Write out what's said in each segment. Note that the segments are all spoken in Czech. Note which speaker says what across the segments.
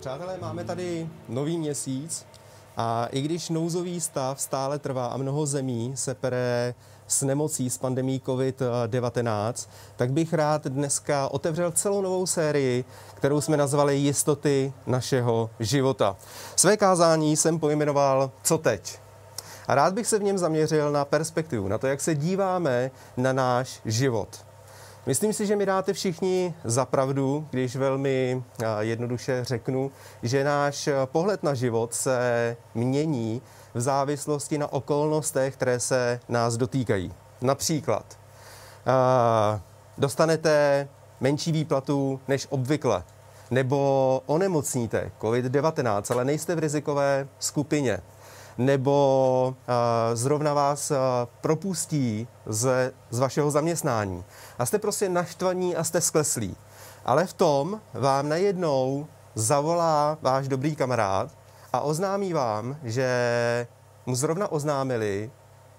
Speaker 1: Přátelé, máme tady nový měsíc a i když nouzový stav stále trvá a mnoho zemí se pere s nemocí, s pandemí COVID-19, tak bych rád dneska otevřel celou novou sérii, kterou jsme nazvali Jistoty našeho života. Své kázání jsem pojmenoval Co teď? A rád bych se v něm zaměřil na perspektivu, na to, jak se díváme na náš život. Myslím si, že mi dáte všichni za pravdu, když velmi jednoduše řeknu, že náš pohled na život se mění v závislosti na okolnostech, které se nás dotýkají. Například dostanete menší výplatu než obvykle, nebo onemocníte COVID-19, ale nejste v rizikové skupině nebo zrovna vás propustí z, z vašeho zaměstnání. A jste prostě naštvaní a jste skleslí. Ale v tom vám najednou zavolá váš dobrý kamarád a oznámí vám, že mu zrovna oznámili,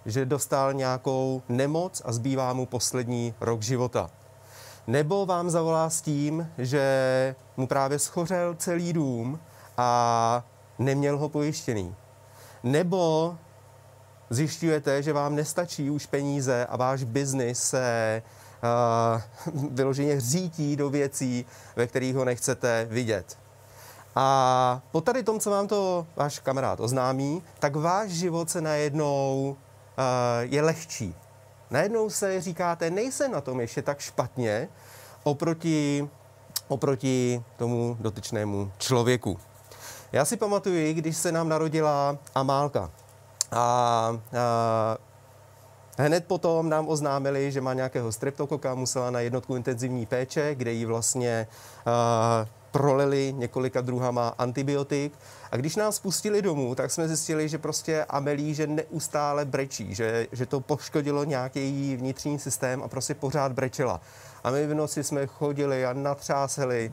Speaker 1: že dostal nějakou nemoc a zbývá mu poslední rok života. Nebo vám zavolá s tím, že mu právě schořel celý dům a neměl ho pojištěný. Nebo zjišťujete, že vám nestačí už peníze a váš biznis se uh, vyloženě řítí do věcí, ve kterých ho nechcete vidět. A po tady tom, co vám to váš kamarád oznámí, tak váš život se najednou uh, je lehčí. Najednou se říkáte, nejsem na tom ještě tak špatně oproti, oproti tomu dotyčnému člověku. Já si pamatuju, když se nám narodila Amálka. A, a Hned potom nám oznámili, že má nějakého streptokoka, musela na jednotku intenzivní péče, kde jí vlastně uh, prolili několika druhama antibiotik. A když nás pustili domů, tak jsme zjistili, že prostě Amelí, že neustále brečí, že, že to poškodilo nějaký její vnitřní systém a prostě pořád brečela. A my v noci jsme chodili a natřáseli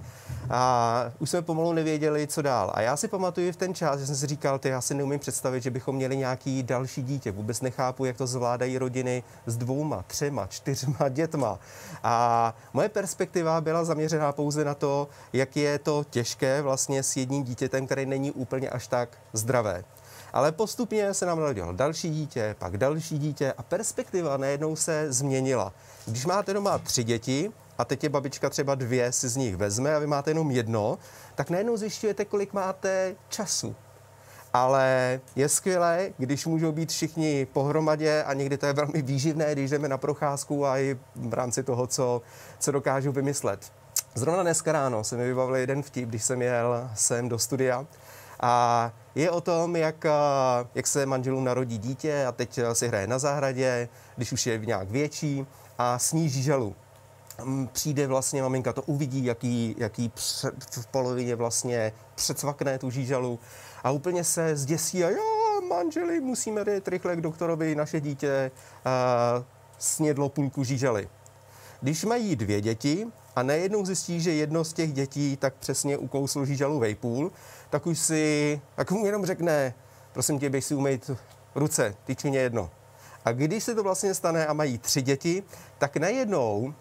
Speaker 1: a už jsme pomalu nevěděli, co dál. A já si pamatuju v ten čas, že jsem si říkal, ty já si neumím představit, že bychom měli nějaký další dítě. Vůbec nechápu, jak to zvládají rodiny s dvouma, třema, čtyřma dětma. A moje perspektiva byla zaměřená pouze na to, jak je to těžké vlastně s jedním dítětem, který není úplně až tak zdravé. Ale postupně se nám narodilo další dítě, pak další dítě a perspektiva najednou se změnila. Když máte doma tři děti, a teď je babička třeba dvě si z nich vezme a vy máte jenom jedno, tak najednou zjišťujete, kolik máte času. Ale je skvělé, když můžou být všichni pohromadě a někdy to je velmi výživné, když jdeme na procházku a i v rámci toho, co, co dokážu vymyslet. Zrovna dneska ráno se mi vybavil jeden vtip, když jsem jel sem do studia a je o tom, jak, jak se manželům narodí dítě a teď si hraje na zahradě, když už je nějak větší a sníží želu. Mm, přijde vlastně maminka, to uvidí, jaký, jaký v polovině vlastně předsvakne tu žížalu a úplně se zděsí a jo, manželi, musíme jít rychle k doktorovi, naše dítě uh, snědlo půlku žížaly. Když mají dvě děti a najednou zjistí, že jedno z těch dětí tak přesně ukouslo žížalu vejpůl, tak už si, tak mu jenom řekne, prosím tě, běž si umýt ruce, tyč mě jedno. A když se to vlastně stane a mají tři děti, tak najednou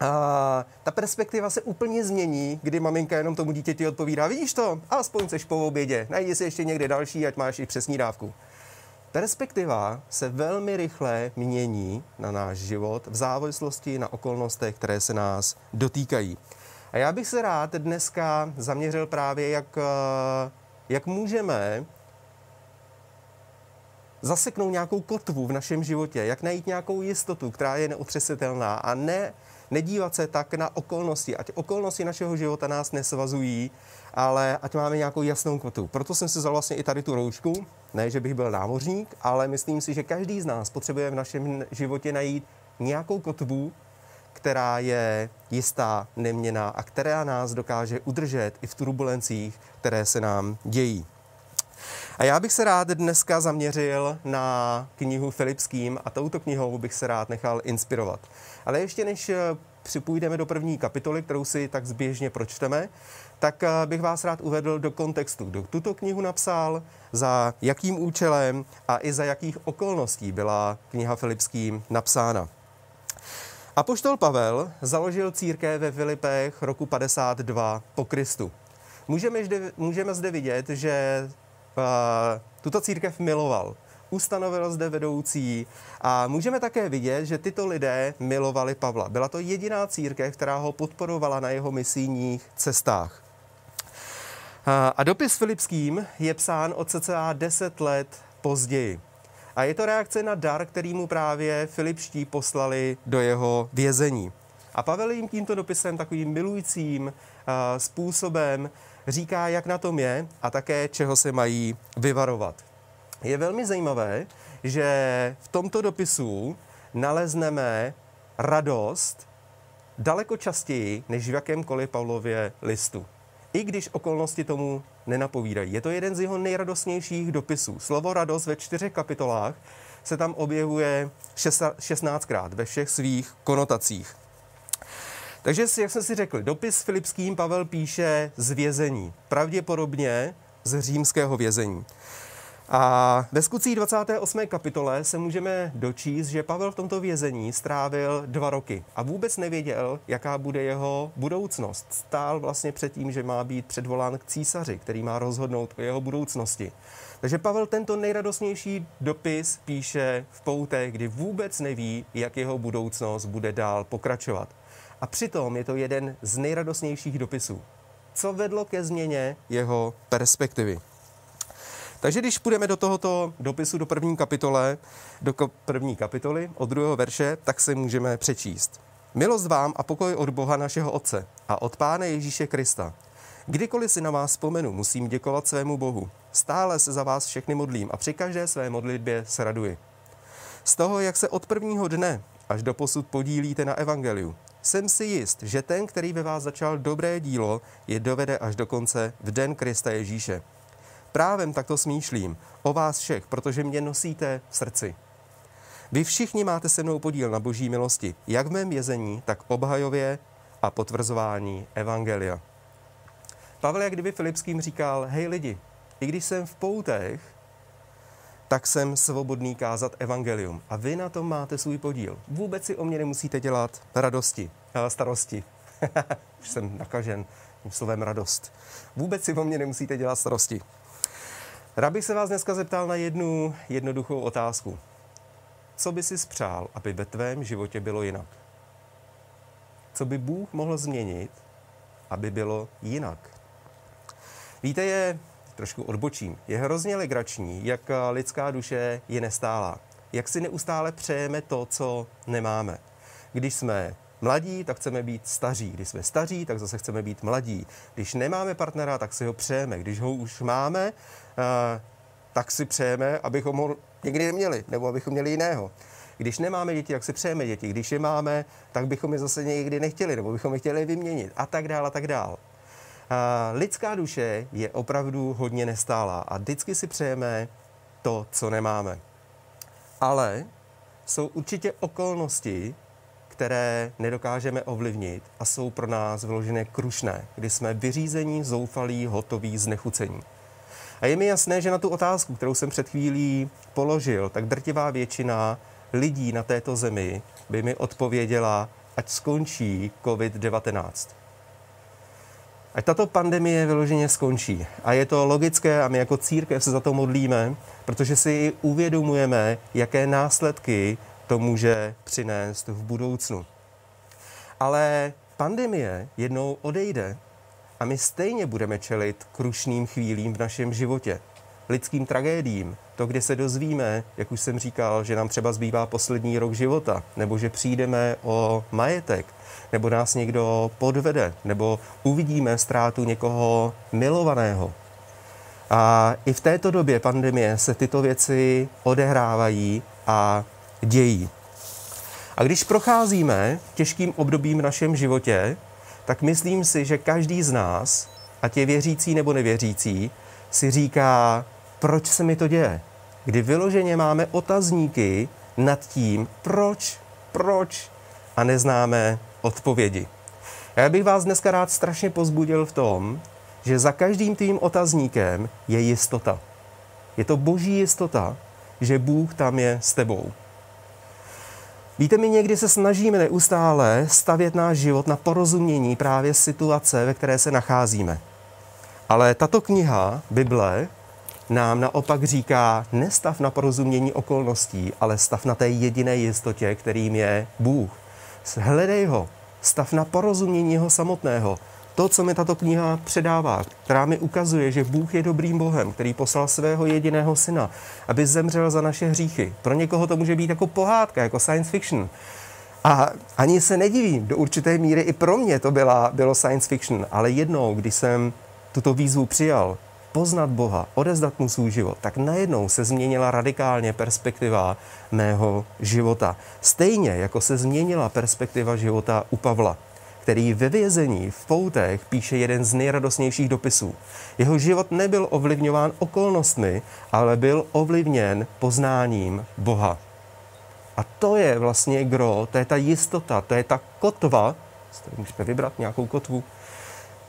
Speaker 1: a ta perspektiva se úplně změní, kdy maminka jenom tomu dítěti odpovídá, vidíš to, aspoň seš po obědě, najdi si ještě někde další, ať máš i přesní dávku. Perspektiva se velmi rychle mění na náš život v závislosti na okolnostech, které se nás dotýkají. A já bych se rád dneska zaměřil právě, jak, jak můžeme zaseknout nějakou kotvu v našem životě, jak najít nějakou jistotu, která je neotřesitelná a ne, nedívat se tak na okolnosti, ať okolnosti našeho života nás nesvazují, ale ať máme nějakou jasnou kotvu. Proto jsem si vzal vlastně i tady tu roušku, ne, že bych byl námořník, ale myslím si, že každý z nás potřebuje v našem životě najít nějakou kotvu, která je jistá, neměná a která nás dokáže udržet i v turbulencích, které se nám dějí. A já bych se rád dneska zaměřil na knihu Filipským a touto knihou bych se rád nechal inspirovat. Ale ještě než připůjdeme do první kapitoly, kterou si tak zběžně pročteme, tak eh, bych vás rád uvedl do kontextu, kdo tuto knihu napsal, za jakým účelem a i za jakých okolností byla kniha Filipským napsána. Apoštol Pavel založil církev ve Filipech roku 52 po Kristu. Můžeme zde, můžeme zde vidět, že uh, tuto církev miloval. Ustanovil zde vedoucí a můžeme také vidět, že tyto lidé milovali Pavla. Byla to jediná církev, která ho podporovala na jeho misijních cestách. A dopis Filipským je psán od cca 10 let později. A je to reakce na dar, který mu právě Filipští poslali do jeho vězení. A Pavel jim tímto dopisem takovým milujícím způsobem říká, jak na tom je a také čeho se mají vyvarovat. Je velmi zajímavé, že v tomto dopisu nalezneme radost daleko častěji než v jakémkoliv Pavlově listu. I když okolnosti tomu nenapovídají. Je to jeden z jeho nejradostnějších dopisů. Slovo radost ve čtyřech kapitolách se tam objevuje 16krát ve všech svých konotacích. Takže, jak jsme si řekli, dopis Filipským Pavel píše z vězení, pravděpodobně z římského vězení. A ve skutcích 28. kapitole se můžeme dočíst, že Pavel v tomto vězení strávil dva roky a vůbec nevěděl, jaká bude jeho budoucnost. Stál vlastně před tím, že má být předvolán k císaři, který má rozhodnout o jeho budoucnosti. Takže Pavel tento nejradostnější dopis píše v poutech, kdy vůbec neví, jak jeho budoucnost bude dál pokračovat. A přitom je to jeden z nejradostnějších dopisů. Co vedlo ke změně jeho perspektivy? Takže když půjdeme do tohoto dopisu do první kapitole, do první kapitoly od druhého verše, tak se můžeme přečíst. Milost vám a pokoj od Boha našeho Otce a od Pána Ježíše Krista. Kdykoliv si na vás vzpomenu, musím děkovat svému Bohu. Stále se za vás všechny modlím a při každé své modlitbě se raduji. Z toho, jak se od prvního dne až do posud podílíte na evangeliu, jsem si jist, že ten, který ve vás začal dobré dílo, je dovede až do konce v den Krista Ježíše. Právem takto smýšlím o vás všech, protože mě nosíte v srdci. Vy všichni máte se mnou podíl na boží milosti, jak v mém vězení, tak obhajově a potvrzování Evangelia. Pavel jak kdyby Filipským říkal, hej lidi, i když jsem v poutech, tak jsem svobodný kázat evangelium. A vy na tom máte svůj podíl. Vůbec si o mě nemusíte dělat radosti, eh, starosti. Už jsem nakažen tím slovem radost. Vůbec si o mě nemusíte dělat starosti. Rád bych se vás dneska zeptal na jednu jednoduchou otázku. Co by si spřál, aby ve tvém životě bylo jinak? Co by Bůh mohl změnit, aby bylo jinak? Víte, je trošku odbočím. Je hrozně legrační, jak lidská duše je nestálá. Jak si neustále přejeme to, co nemáme. Když jsme mladí, tak chceme být staří. Když jsme staří, tak zase chceme být mladí. Když nemáme partnera, tak si ho přejeme. Když ho už máme, eh, tak si přejeme, abychom ho někdy neměli, nebo abychom měli jiného. Když nemáme děti, tak si přejeme děti. Když je máme, tak bychom je zase někdy nechtěli, nebo bychom je chtěli vyměnit a tak dál a tak dál. A lidská duše je opravdu hodně nestálá a vždycky si přejeme to, co nemáme. Ale jsou určitě okolnosti, které nedokážeme ovlivnit a jsou pro nás vyložené krušné, kdy jsme vyřízení, zoufalí, hotoví, znechucení. A je mi jasné, že na tu otázku, kterou jsem před chvílí položil, tak drtivá většina lidí na této zemi by mi odpověděla, ať skončí COVID-19. Ať tato pandemie vyloženě skončí. A je to logické a my jako církev se za to modlíme, protože si uvědomujeme, jaké následky to může přinést v budoucnu. Ale pandemie jednou odejde a my stejně budeme čelit krušným chvílím v našem životě, lidským tragédiím, to, kde se dozvíme, jak už jsem říkal, že nám třeba zbývá poslední rok života, nebo že přijdeme o majetek, nebo nás někdo podvede, nebo uvidíme ztrátu někoho milovaného. A i v této době pandemie se tyto věci odehrávají a dějí. A když procházíme těžkým obdobím v našem životě, tak myslím si, že každý z nás, ať je věřící nebo nevěřící, si říká, proč se mi to děje. Kdy vyloženě máme otazníky nad tím, proč, proč a neznáme odpovědi. Já bych vás dneska rád strašně pozbudil v tom, že za každým tím otazníkem je jistota. Je to boží jistota, že Bůh tam je s tebou. Víte, my někdy se snažíme neustále stavět náš život na porozumění právě situace, ve které se nacházíme. Ale tato kniha, Bible, nám naopak říká, nestav na porozumění okolností, ale stav na té jediné jistotě, kterým je Bůh. Hledej ho, stav na porozumění jeho samotného. To, co mi tato kniha předává, která mi ukazuje, že Bůh je dobrým Bohem, který poslal svého jediného syna, aby zemřel za naše hříchy. Pro někoho to může být jako pohádka, jako science fiction. A ani se nedivím, do určité míry i pro mě to byla, bylo science fiction, ale jednou, když jsem tuto výzvu přijal, poznat Boha, odezdat mu svůj život, tak najednou se změnila radikálně perspektiva mého života. Stejně jako se změnila perspektiva života u Pavla, který ve vězení v poutech píše jeden z nejradostnějších dopisů. Jeho život nebyl ovlivňován okolnostmi, ale byl ovlivněn poznáním Boha. A to je vlastně gro, to je ta jistota, to je ta kotva, můžete vybrat nějakou kotvu,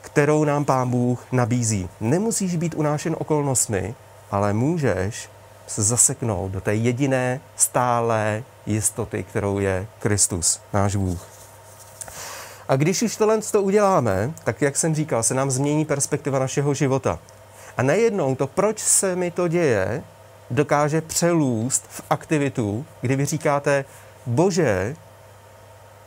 Speaker 1: kterou nám Pán Bůh nabízí. Nemusíš být unášen okolnostmi, ale můžeš se zaseknout do té jediné stálé jistoty, kterou je Kristus, náš Bůh. A když už tohle to uděláme, tak jak jsem říkal, se nám změní perspektiva našeho života. A najednou to, proč se mi to děje, dokáže přelůst v aktivitu, kdy vy říkáte, bože,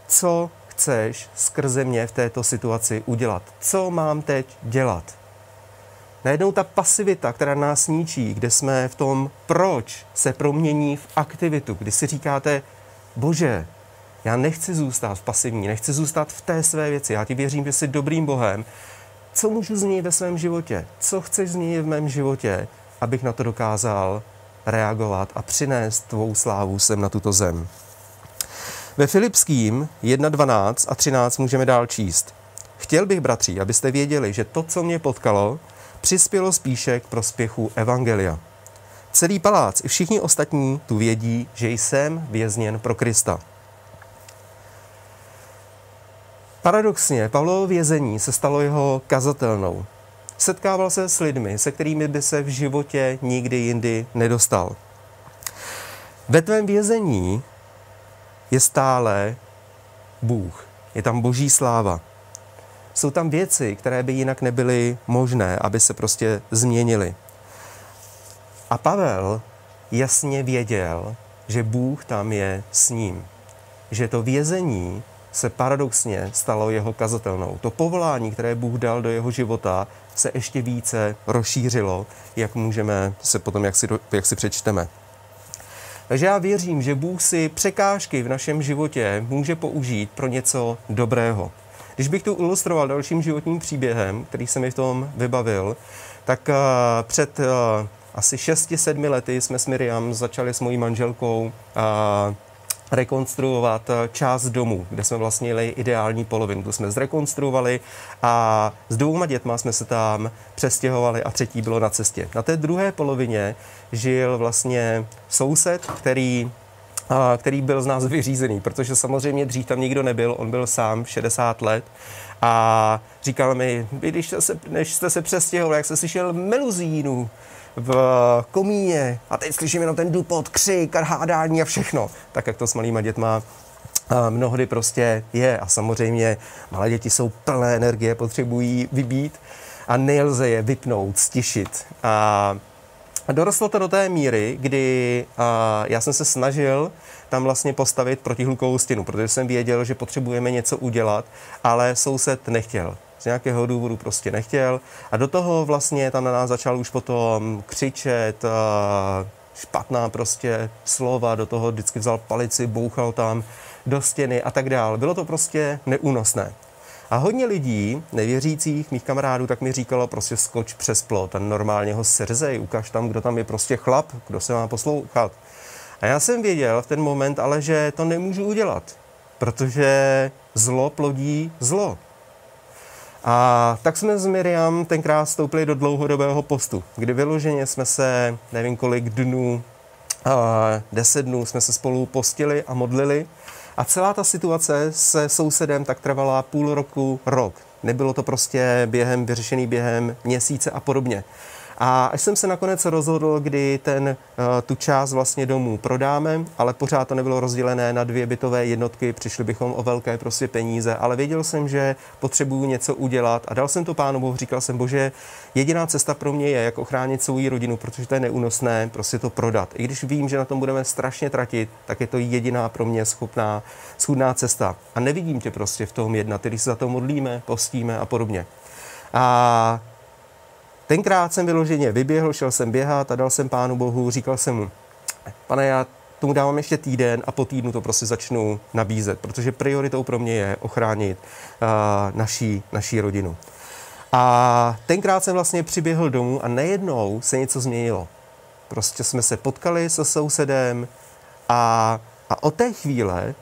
Speaker 1: co chceš skrze mě v této situaci udělat? Co mám teď dělat? Najednou ta pasivita, která nás ničí, kde jsme v tom proč, se promění v aktivitu, kdy si říkáte, bože, já nechci zůstat v pasivní, nechci zůstat v té své věci. Já ti věřím, že jsi dobrým Bohem. Co můžu změnit ve svém životě? Co chceš změnit v mém životě, abych na to dokázal reagovat a přinést tvou slávu sem na tuto zem? Ve Filipským 1.12 a 13 můžeme dál číst. Chtěl bych, bratři, abyste věděli, že to, co mě potkalo, přispělo spíše k prospěchu Evangelia. Celý palác i všichni ostatní tu vědí, že jsem vězněn pro Krista. Paradoxně, Pavlovo vězení se stalo jeho kazatelnou. Setkával se s lidmi, se kterými by se v životě nikdy jindy nedostal. Ve tvém vězení je stále Bůh. Je tam boží sláva. Jsou tam věci, které by jinak nebyly možné, aby se prostě změnily. A Pavel jasně věděl, že Bůh tam je s ním. Že to vězení se paradoxně stalo jeho kazatelnou. To povolání, které Bůh dal do jeho života, se ještě více rozšířilo, jak můžeme se potom, jak si, jak si přečteme. Takže já věřím, že Bůh si překážky v našem životě může použít pro něco dobrého. Když bych tu ilustroval dalším životním příběhem, který se mi v tom vybavil, tak uh, před uh, asi 6-7 lety jsme s Miriam začali s mojí manželkou uh, rekonstruovat eh, část domu, kde jsme vlastně jeli ideální polovinu. Tu jsme zrekonstruovali a s dvouma dětma jsme se tam přestěhovali a třetí bylo na cestě. Na té druhé polovině žil vlastně soused, který který byl z nás vyřízený, protože samozřejmě dřív tam nikdo nebyl, on byl sám 60 let a říkal mi, když jste se, než jste se přestěhoval, jak jste slyšel meluzínu, v komíně a teď slyším jenom ten dupot, křik a hádání a všechno. Tak jak to s malýma dětma mnohdy prostě je. A samozřejmě malé děti jsou plné energie, potřebují vybít a nelze je vypnout, stišit. A dorostlo to do té míry, kdy a, já jsem se snažil tam vlastně postavit protihlukovou stěnu, protože jsem věděl, že potřebujeme něco udělat, ale soused nechtěl z nějakého důvodu prostě nechtěl. A do toho vlastně tam na nás začal už potom křičet, špatná prostě slova, do toho vždycky vzal palici, bouchal tam do stěny a tak dále. Bylo to prostě neúnosné. A hodně lidí, nevěřících, mých kamarádů, tak mi říkalo prostě skoč přes plot normálně ho seřezej, ukaž tam, kdo tam je prostě chlap, kdo se má poslouchat. A já jsem věděl v ten moment ale, že to nemůžu udělat, protože zlo plodí zlo. A tak jsme s Miriam tenkrát stoupili do dlouhodobého postu, kdy vyloženě jsme se, nevím kolik dnů, deset dnů jsme se spolu postili a modlili. A celá ta situace se sousedem tak trvala půl roku, rok. Nebylo to prostě během, vyřešený během měsíce a podobně. A až jsem se nakonec rozhodl, kdy ten, eh, tu část vlastně domů prodáme, ale pořád to nebylo rozdělené na dvě bytové jednotky, přišli bychom o velké prostě peníze, ale věděl jsem, že potřebuju něco udělat a dal jsem to pánu Bohu, říkal jsem, bože, jediná cesta pro mě je, jak ochránit svou rodinu, protože to je neúnosné, prostě to prodat. I když vím, že na tom budeme strašně tratit, tak je to jediná pro mě schopná, schudná cesta. A nevidím tě prostě v tom jednat, když se za to modlíme, postíme a podobně. A tenkrát jsem vyloženě vyběhl, šel jsem běhat a dal jsem pánu Bohu, říkal jsem mu, pane, já tomu dávám ještě týden a po týdnu to prostě začnu nabízet, protože prioritou pro mě je ochránit uh, naší, naší rodinu. A tenkrát jsem vlastně přiběhl domů a nejednou se něco změnilo. Prostě jsme se potkali se sousedem a, a od té chvíle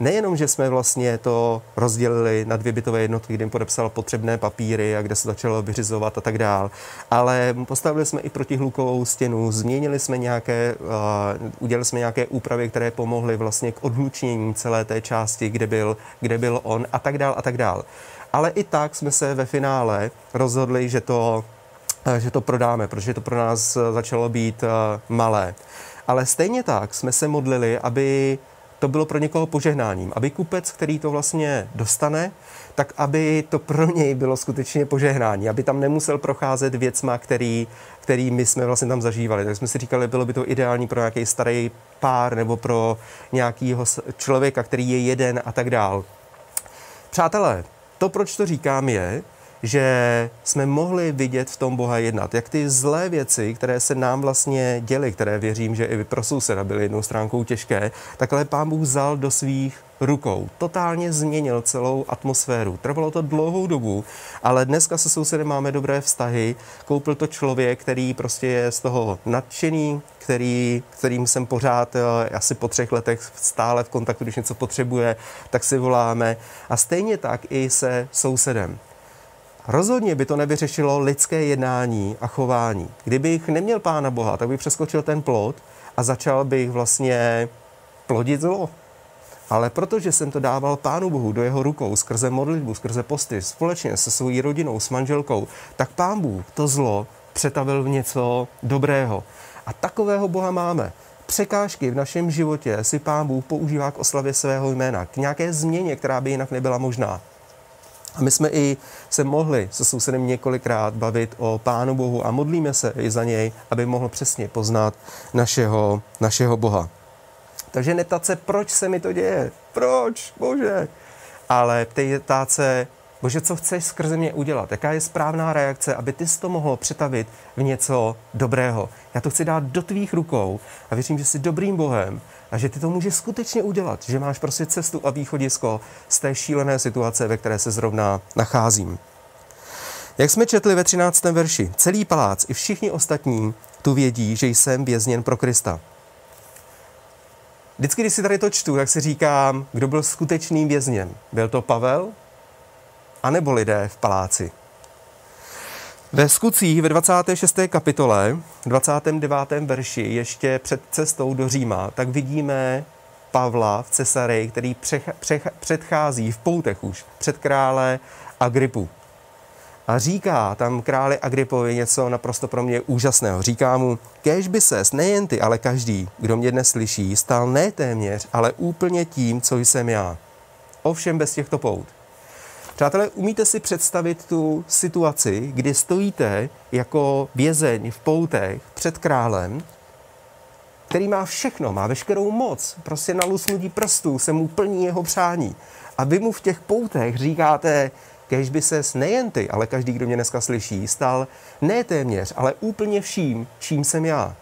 Speaker 1: nejenom, že jsme vlastně to rozdělili na dvě bytové jednotky, kde jim podepsal potřebné papíry a kde se začalo vyřizovat a tak dál, ale postavili jsme i protihlukovou stěnu, změnili jsme nějaké, uh, udělali jsme nějaké úpravy, které pomohly vlastně k odhlučnění celé té části, kde byl, kde byl on a tak dál a tak dál. Ale i tak jsme se ve finále rozhodli, že to, že to prodáme, protože to pro nás začalo být uh, malé. Ale stejně tak jsme se modlili, aby to bylo pro někoho požehnáním. Aby kupec, který to vlastně dostane, tak aby to pro něj bylo skutečně požehnání, aby tam nemusel procházet věcma, který, který my jsme vlastně tam zažívali. Tak jsme si říkali, bylo by to ideální pro nějaký starý pár nebo pro nějakého člověka, který je jeden a tak dál. Přátelé, to, proč to říkám, je, že jsme mohli vidět v tom Boha jednat. Jak ty zlé věci, které se nám vlastně děly, které věřím, že i pro souseda byly jednou stránkou těžké, takhle pán Bůh vzal do svých rukou. Totálně změnil celou atmosféru. Trvalo to dlouhou dobu, ale dneska se sousedem máme dobré vztahy. Koupil to člověk, který prostě je z toho nadšený, který, kterým jsem pořád eh, asi po třech letech stále v kontaktu, když něco potřebuje, tak si voláme. A stejně tak i se sousedem. Rozhodně by to nevyřešilo lidské jednání a chování. Kdybych neměl Pána Boha, tak bych přeskočil ten plot a začal bych vlastně plodit zlo. Ale protože jsem to dával Pánu Bohu do jeho rukou skrze modlitbu, skrze posty, společně se svojí rodinou, s manželkou, tak Pán Bůh to zlo přetavil v něco dobrého. A takového Boha máme. Překážky v našem životě si Pán Bůh používá k oslavě svého jména, k nějaké změně, která by jinak nebyla možná. A my jsme i se mohli se sousedem několikrát bavit o Pánu Bohu a modlíme se i za něj, aby mohl přesně poznat našeho, našeho Boha. Takže neptat se, proč se mi to děje, proč, bože, ale ptát se, bože, co chceš skrze mě udělat, jaká je správná reakce, aby ty to mohl přetavit v něco dobrého. Já to chci dát do tvých rukou a věřím, že jsi dobrým Bohem a že ty to můžeš skutečně udělat, že máš prostě cestu a východisko z té šílené situace, ve které se zrovna nacházím. Jak jsme četli ve 13. verši, celý palác i všichni ostatní tu vědí, že jsem vězněn pro Krista. Vždycky, když si tady to čtu, tak si říkám, kdo byl skutečným vězněm. Byl to Pavel? A nebo lidé v paláci? Ve skutcích ve 26. kapitole, 29. verši, ještě před cestou do Říma, tak vidíme Pavla v Cesareji, který přech, přech, předchází v poutech už před krále Agripu. A říká tam králi Agripovi něco naprosto pro mě úžasného. Říká mu, kež by ses, nejen ty, ale každý, kdo mě dnes slyší, stal ne téměř, ale úplně tím, co jsem já. Ovšem bez těchto pout. Přátelé, umíte si představit tu situaci, kdy stojíte jako vězeň v poutech před králem, který má všechno, má veškerou moc, prostě na lusnutí prstů se mu plní jeho přání. A vy mu v těch poutech říkáte, kež by ses nejen ty, ale každý, kdo mě dneska slyší, stal ne téměř, ale úplně vším, čím jsem já.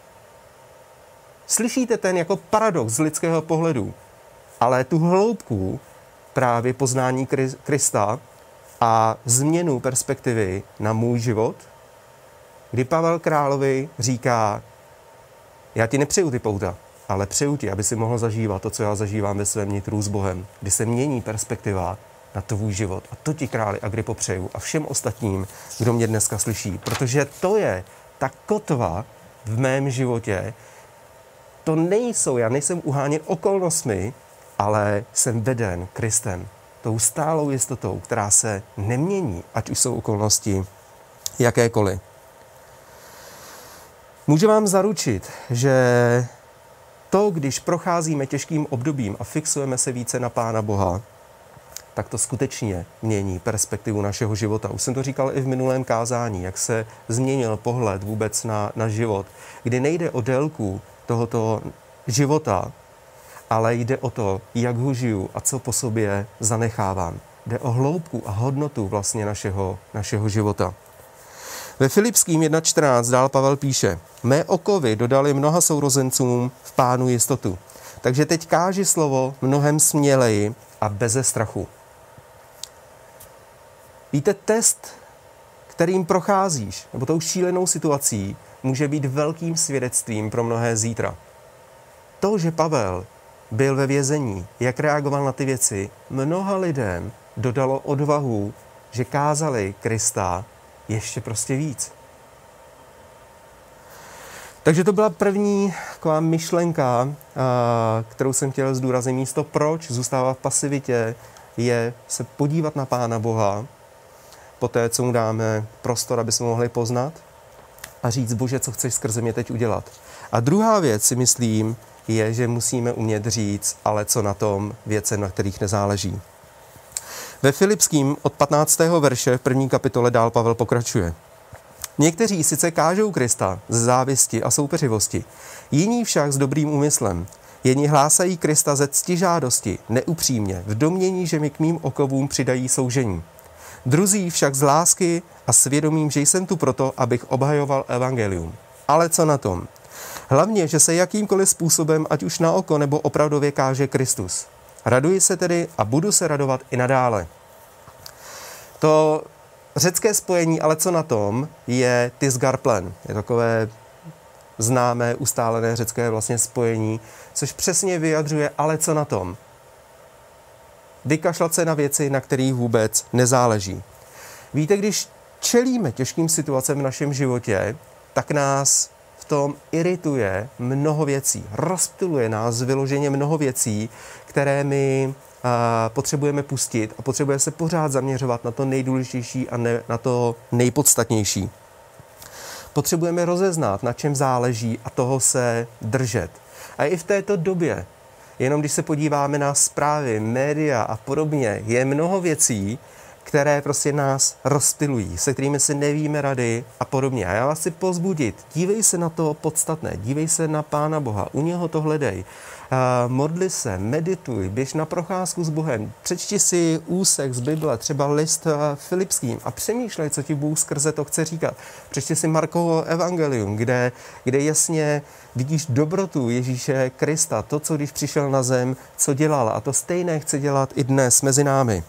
Speaker 1: Slyšíte ten jako paradox z lidského pohledu, ale tu hloubku právě poznání Krista a změnu perspektivy na můj život, kdy Pavel Královi říká, já ti nepřeju ty pouta, ale přeju ti, aby si mohl zažívat to, co já zažívám ve svém nitru s Bohem, kdy se mění perspektiva na tvůj život. A to ti králi Agripo přeju a všem ostatním, kdo mě dneska slyší. Protože to je ta kotva v mém životě. To nejsou, já nejsem uháněn okolnostmi, ale jsem veden Kristem. Tou stálou jistotou, která se nemění, ať už jsou okolnosti jakékoliv. Můžu vám zaručit, že to, když procházíme těžkým obdobím a fixujeme se více na Pána Boha, tak to skutečně mění perspektivu našeho života. Už jsem to říkal i v minulém kázání, jak se změnil pohled vůbec na, na život, kdy nejde o délku tohoto života, ale jde o to, jak ho žiju a co po sobě zanechávám. Jde o hloubku a hodnotu vlastně našeho, našeho života. Ve Filipským 1.14 dál Pavel píše, mé okovy dodali mnoha sourozencům v pánu jistotu. Takže teď káži slovo mnohem směleji a beze strachu. Víte, test, kterým procházíš, nebo tou šílenou situací, může být velkým svědectvím pro mnohé zítra. To, že Pavel byl ve vězení, jak reagoval na ty věci, mnoha lidem dodalo odvahu, že kázali Krista ještě prostě víc. Takže to byla první taková myšlenka, kterou jsem chtěl zdůraznit. Místo proč zůstává v pasivitě, je se podívat na Pána Boha, po té, co mu dáme prostor, aby jsme mohli poznat a říct, Bože, co chceš skrze mě teď udělat. A druhá věc si myslím, je, že musíme umět říct, ale co na tom věce, na kterých nezáleží. Ve Filipským od 15. verše v první kapitole dál Pavel pokračuje. Někteří sice kážou Krista z závisti a soupeřivosti, jiní však s dobrým úmyslem. Jeni hlásají Krista ze ctižádosti, neupřímně, v domění, že mi k mým okovům přidají soužení. Druzí však z lásky a svědomím, že jsem tu proto, abych obhajoval evangelium. Ale co na tom? Hlavně, že se jakýmkoliv způsobem, ať už na oko nebo opravdově káže Kristus. Raduji se tedy a budu se radovat i nadále. To řecké spojení, ale co na tom, je tisgarplen. Je takové známé, ustálené řecké vlastně spojení, což přesně vyjadřuje, ale co na tom. Vykašlat se na věci, na kterých vůbec nezáleží. Víte, když čelíme těžkým situacem v našem životě, tak nás tom irituje mnoho věcí. Rozptiluje nás vyloženě mnoho věcí, které my a, potřebujeme pustit a potřebujeme se pořád zaměřovat na to nejdůležitější a ne, na to nejpodstatnější. Potřebujeme rozeznat, na čem záleží a toho se držet. A i v této době, jenom když se podíváme na zprávy, média a podobně, je mnoho věcí, které prostě nás rozpilují, se kterými si nevíme rady a podobně. A já vás chci pozbudit, dívej se na to podstatné, dívej se na Pána Boha, u něho to hledej. modli se, medituj, běž na procházku s Bohem, přečti si úsek z Bible, třeba list Filipským a přemýšlej, co ti Bůh skrze to chce říkat. Přečti si Markovo evangelium, kde, kde jasně vidíš dobrotu Ježíše Krista, to, co když přišel na zem, co dělal a to stejné chce dělat i dnes mezi námi.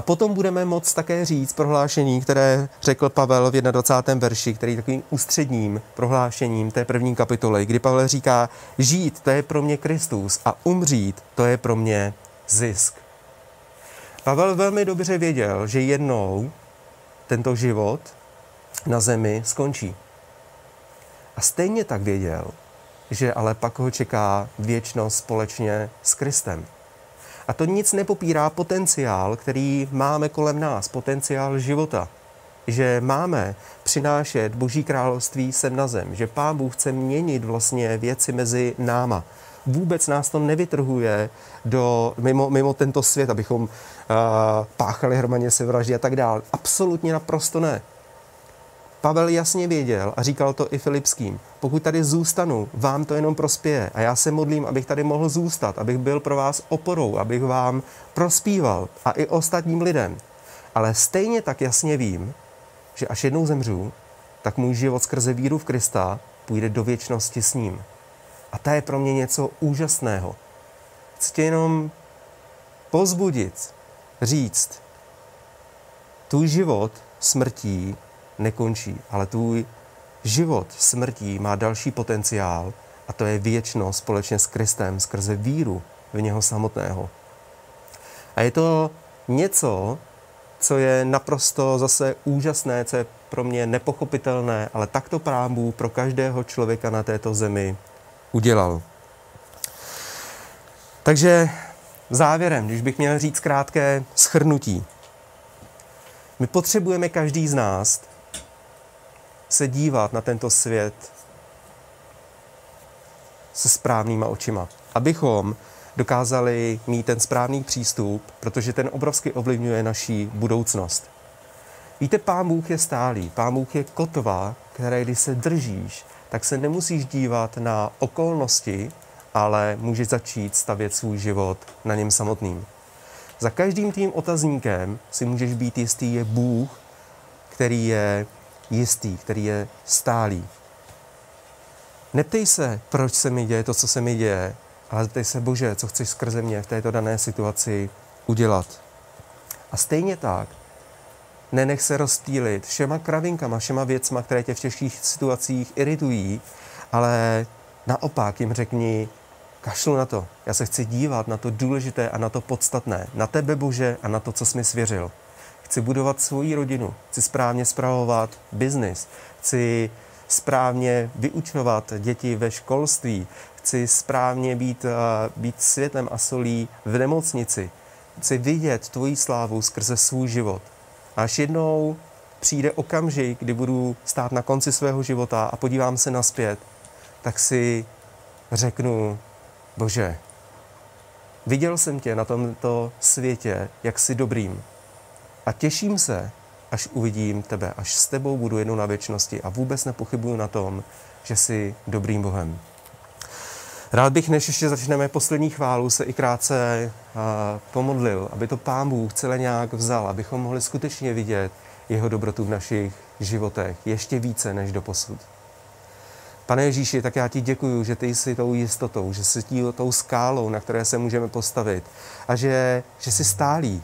Speaker 1: A potom budeme moct také říct prohlášení, které řekl Pavel v 21. verši, který je takovým ústředním prohlášením té první kapitoly, kdy Pavel říká, žít to je pro mě Kristus a umřít to je pro mě zisk. Pavel velmi dobře věděl, že jednou tento život na zemi skončí. A stejně tak věděl, že ale pak ho čeká věčnost společně s Kristem. A to nic nepopírá potenciál, který máme kolem nás, potenciál života. Že máme přinášet Boží království sem na zem, že Pán Bůh chce měnit vlastně věci mezi náma. Vůbec nás to nevytrhuje do, mimo, mimo tento svět, abychom uh, páchali hromadně se vraždy a tak dále. Absolutně naprosto ne. Pavel jasně věděl a říkal to i Filipským. Pokud tady zůstanu, vám to jenom prospěje. A já se modlím, abych tady mohl zůstat, abych byl pro vás oporou, abych vám prospíval a i ostatním lidem. Ale stejně tak jasně vím, že až jednou zemřu, tak můj život skrze víru v Krista půjde do věčnosti s ním. A to je pro mě něco úžasného. Chci tě jenom pozbudit, říct, tvůj život smrtí nekončí, ale tvůj život smrtí má další potenciál a to je věčnost společně s Kristem skrze víru v něho samotného. A je to něco, co je naprosto zase úžasné, co je pro mě nepochopitelné, ale takto Pán Bůh pro každého člověka na této zemi udělal. Takže závěrem, když bych měl říct krátké schrnutí. My potřebujeme každý z nás se dívat na tento svět se správnýma očima. Abychom dokázali mít ten správný přístup, protože ten obrovsky ovlivňuje naší budoucnost. Víte, Pán Bůh je stálý. Pán Bůh je kotva, které když se držíš, tak se nemusíš dívat na okolnosti, ale můžeš začít stavět svůj život na něm samotným. Za každým tím otazníkem si můžeš být jistý, je Bůh, který je jistý, který je stálý. Neptej se, proč se mi děje to, co se mi děje, ale zeptej se, Bože, co chceš skrze mě v této dané situaci udělat. A stejně tak, nenech se rozptýlit všema kravinkama, všema věcma, které tě v těžkých situacích iritují, ale naopak jim řekni, kašlu na to. Já se chci dívat na to důležité a na to podstatné. Na tebe, Bože, a na to, co jsi mi svěřil. Chci budovat svoji rodinu, chci správně zpravovat biznis, chci správně vyučovat děti ve školství, chci správně být, uh, být světlem a solí v nemocnici, chci vidět tvoji slávu skrze svůj život. Až jednou přijde okamžik, kdy budu stát na konci svého života a podívám se naspět, tak si řeknu, Bože, viděl jsem tě na tomto světě, jak jsi dobrým. A těším se, až uvidím tebe, až s tebou budu jednou na věčnosti a vůbec nepochybuju na tom, že jsi dobrým Bohem. Rád bych, než ještě začneme poslední chválu, se i krátce pomodlil, aby to Pán Bůh celé nějak vzal, abychom mohli skutečně vidět jeho dobrotu v našich životech ještě více než do posud. Pane Ježíši, tak já ti děkuju, že ty jsi tou jistotou, že jsi tou skálou, na které se můžeme postavit a že, že jsi stálý,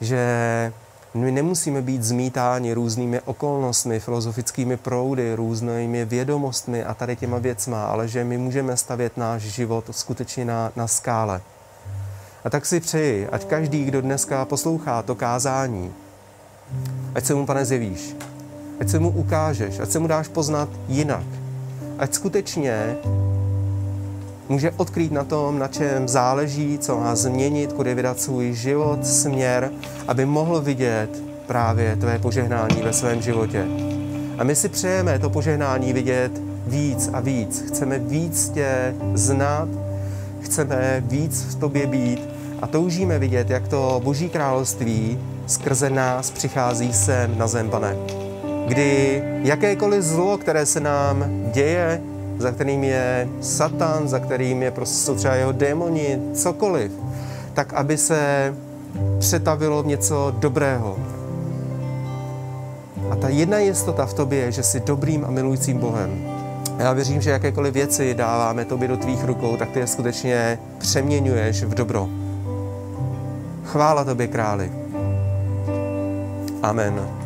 Speaker 1: že my nemusíme být zmítáni různými okolnostmi, filozofickými proudy, různými vědomostmi a tady těma věcma, ale že my můžeme stavět náš život skutečně na, na skále. A tak si přeji, ať každý, kdo dneska poslouchá to kázání, ať se mu, pane, zjevíš, ať se mu ukážeš, ať se mu dáš poznat jinak, ať skutečně může odkrýt na tom, na čem záleží, co má změnit, kudy vydat svůj život, směr, aby mohl vidět právě tvé požehnání ve svém životě. A my si přejeme to požehnání vidět víc a víc. Chceme víc tě znát, chceme víc v tobě být a toužíme vidět, jak to Boží království skrze nás přichází sem na zem, pane. Kdy jakékoliv zlo, které se nám děje, za kterým je Satan, za kterým je prostě třeba jeho démoni, cokoliv, tak aby se přetavilo v něco dobrého. A ta jedna jistota v tobě je, že jsi dobrým a milujícím Bohem. Já věřím, že jakékoliv věci dáváme tobě do tvých rukou, tak ty je skutečně přeměňuješ v dobro. Chvála tobě, králi. Amen.